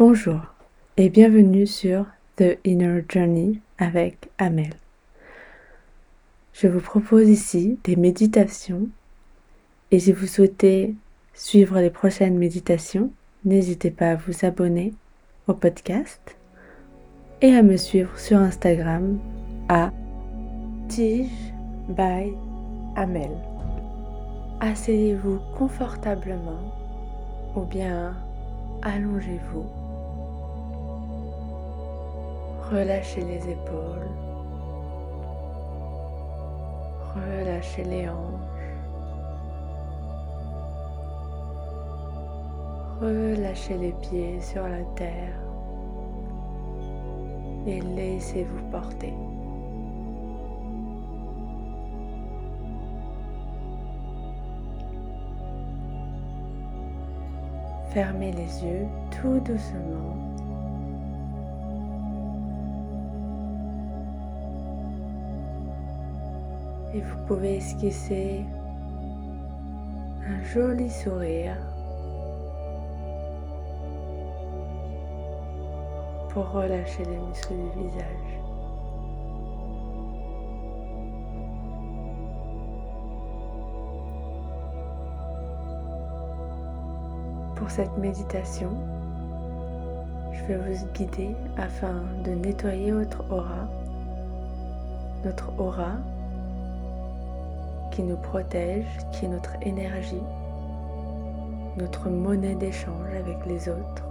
Bonjour et bienvenue sur The Inner Journey avec Amel. Je vous propose ici des méditations et si vous souhaitez suivre les prochaines méditations, n'hésitez pas à vous abonner au podcast et à me suivre sur Instagram à Tige by Amel. Asseyez-vous confortablement ou bien allongez-vous. Relâchez les épaules. Relâchez les hanches. Relâchez les pieds sur la terre et laissez-vous porter. Fermez les yeux tout doucement. Et vous pouvez esquisser un joli sourire pour relâcher les muscles du visage. Pour cette méditation, je vais vous guider afin de nettoyer votre aura, notre aura qui nous protège, qui est notre énergie, notre monnaie d'échange avec les autres.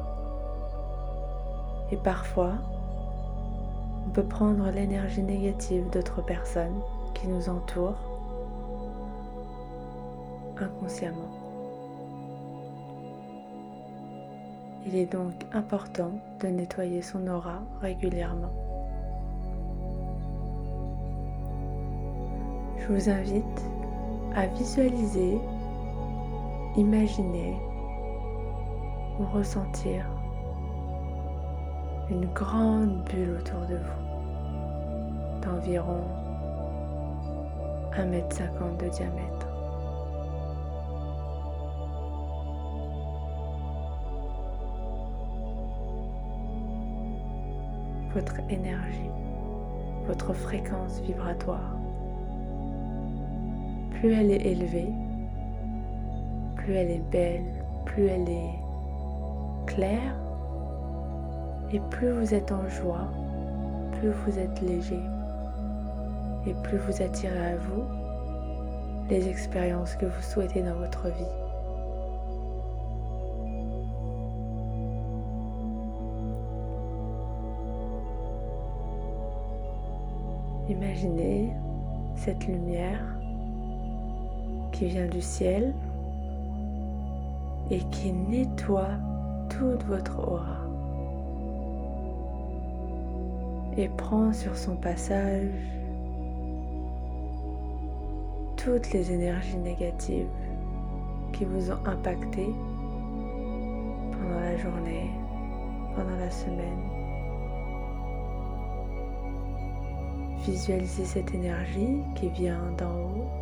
Et parfois, on peut prendre l'énergie négative d'autres personnes qui nous entourent inconsciemment. Il est donc important de nettoyer son aura régulièrement. Je vous invite à visualiser, imaginer ou ressentir une grande bulle autour de vous d'environ 1m50 de diamètre. Votre énergie, votre fréquence vibratoire. Plus elle est élevée, plus elle est belle, plus elle est claire, et plus vous êtes en joie, plus vous êtes léger et plus vous attirez à vous les expériences que vous souhaitez dans votre vie. Imaginez cette lumière qui vient du ciel et qui nettoie toute votre aura. et prend sur son passage toutes les énergies négatives qui vous ont impacté pendant la journée, pendant la semaine. Visualisez cette énergie qui vient d'en haut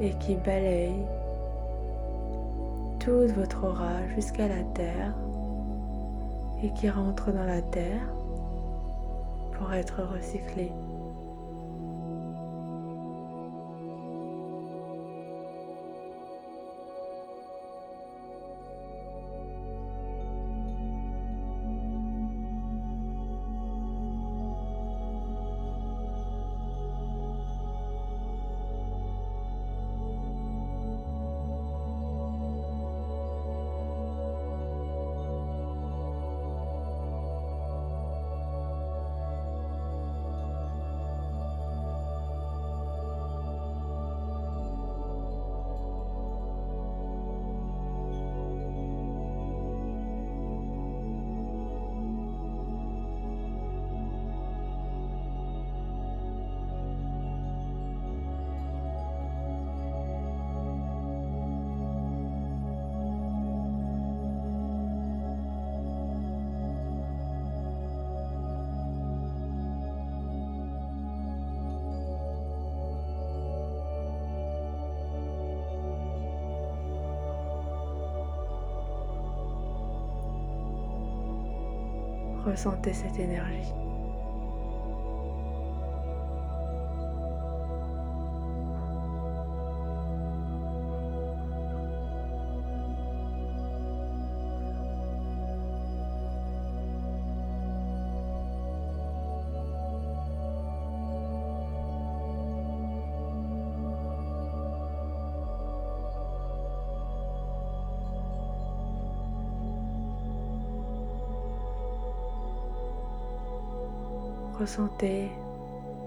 et qui balaye toute votre aura jusqu'à la terre et qui rentre dans la terre pour être recyclé. Ressentez cette énergie. Ressentez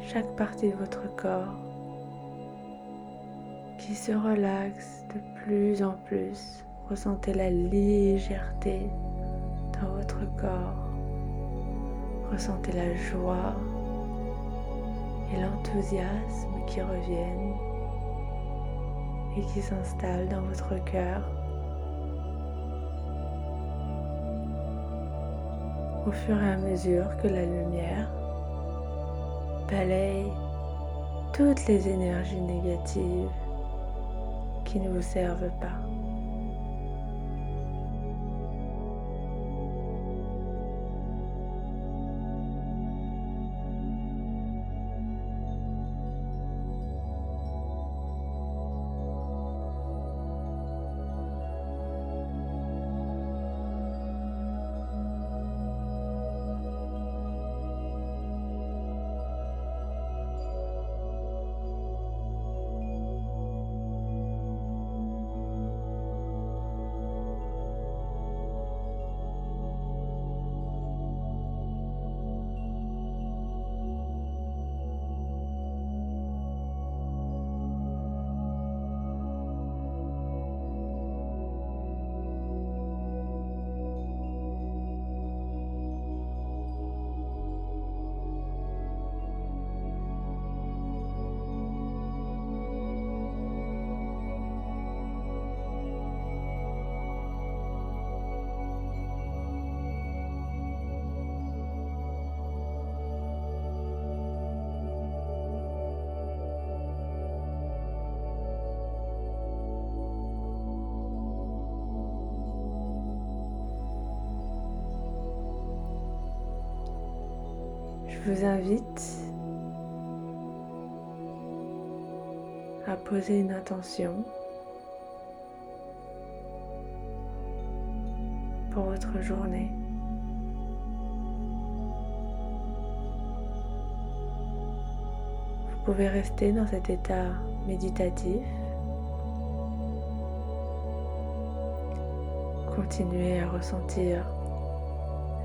chaque partie de votre corps qui se relaxe de plus en plus. Ressentez la légèreté dans votre corps. Ressentez la joie et l'enthousiasme qui reviennent et qui s'installent dans votre cœur. Au fur et à mesure que la lumière balaye toutes les énergies négatives qui ne vous servent pas. Je vous invite à poser une intention pour votre journée. Vous pouvez rester dans cet état méditatif. Continuez à ressentir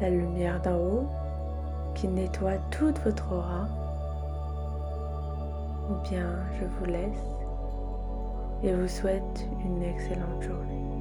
la lumière d'en haut qui nettoie toute votre aura. Ou bien je vous laisse et vous souhaite une excellente journée.